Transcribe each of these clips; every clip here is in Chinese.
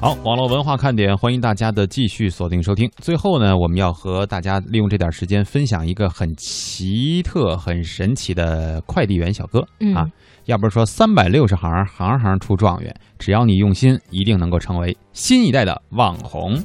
好，网络文化看点，欢迎大家的继续锁定收听。最后呢，我们要和大家利用这点时间分享一个很奇特、很神奇的快递员小哥、嗯啊。要不是说三百六十行，行行出状元，只要你用心，一定能够成为新一代的网红。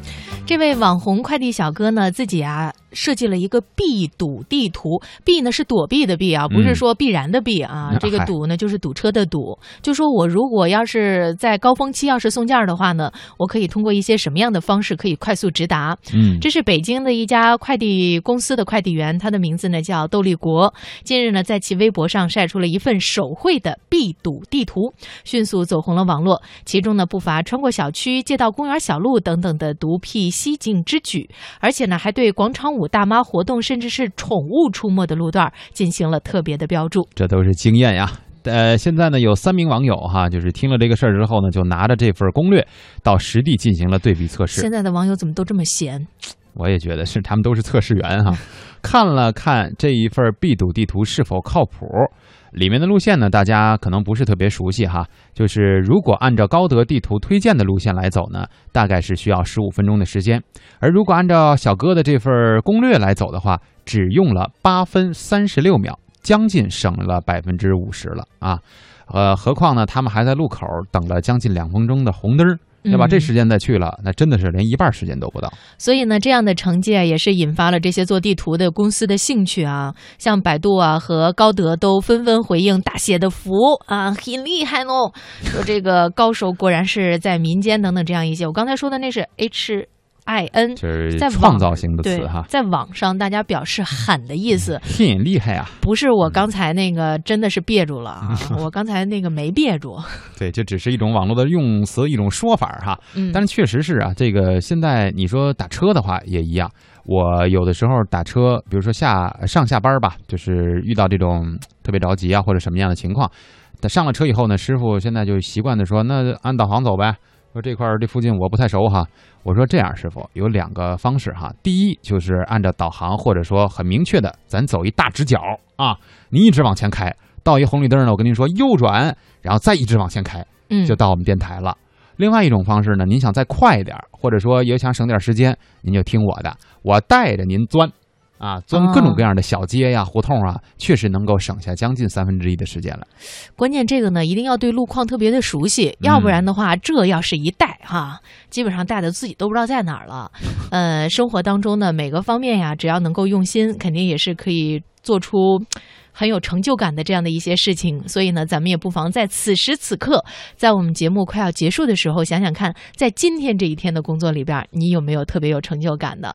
这位网红快递小哥呢，自己啊设计了一个避堵地图，避呢是躲避的避啊，不是说必然的避啊。嗯这个堵呢就是堵车的堵。就说我如果要是在高峰期要是送件儿的话呢，我可以通过一些什么样的方式可以快速直达？嗯，这是北京的一家快递公司的快递员，他的名字呢叫窦立国。近日呢，在其微博上晒出了一份手绘的避堵地图，迅速走红了网络。其中呢，不乏穿过小区、街道、公园小路等等的独辟蹊径之举，而且呢，还对广场舞大妈活动甚至是宠物出没的路段进行了特别的标注。这都是经验呀。呃，现在呢，有三名网友哈，就是听了这个事儿之后呢，就拿着这份攻略到实地进行了对比测试。现在的网友怎么都这么闲？我也觉得是，他们都是测试员哈。看了看这一份必堵地图是否靠谱，里面的路线呢，大家可能不是特别熟悉哈。就是如果按照高德地图推荐的路线来走呢，大概是需要十五分钟的时间；而如果按照小哥的这份攻略来走的话，只用了八分三十六秒，将近省了百分之五十了啊。呃，何况呢，他们还在路口等了将近两分钟的红灯儿，对吧？嗯这时间再去了，那真的是连一半时间都不到。所以呢，这样的成绩啊，也是引发了这些做地图的公司的兴趣啊。像百度啊和高德都纷纷回应大写的福啊，很厉害哦，说这个高手果然是在民间等等这样一些。我刚才说的那是 H I N，就是在创造型的词哈，，在网上大家表示喊的意思，很厉害啊！不是我刚才那个真的是憋住了啊，我刚才那个没憋住。对，这只是一种网络的用词，一种说法哈。嗯，但是确实是啊，这个现在你说打车的话也一样。我有的时候打车，比如说下上下班吧，就是遇到这种特别着急啊，或者什么样的情况，等上了车以后呢，师傅现在就习惯的说，那按导航走呗。说这块儿这附近我不太熟哈，我说这样，师傅有两个方式哈。第一就是按照导航，或者说很明确的，咱走一大直角啊，您一直往前开，到一红绿灯呢，我跟您说右转，然后再一直往前开，嗯就到我们电台了。另外一种方式呢，您想再快一点儿，或者说也想省点时间，您就听我的，我带着您钻，啊，钻各种各样的小街呀、胡同啊，确实能够省下将近三分之一的时间了。关键这个呢，一定要对路况特别的熟悉，要不然的话，这要是一带哈，基本上带的自己都不知道在哪儿了。呃，生活当中呢，每个方面呀，只要能够用心，肯定也是可以做出。很有成就感的这样的一些事情，所以呢，咱们也不妨在此时此刻，在我们节目快要结束的时候，想想看，在今天这一天的工作里边，你有没有特别有成就感的？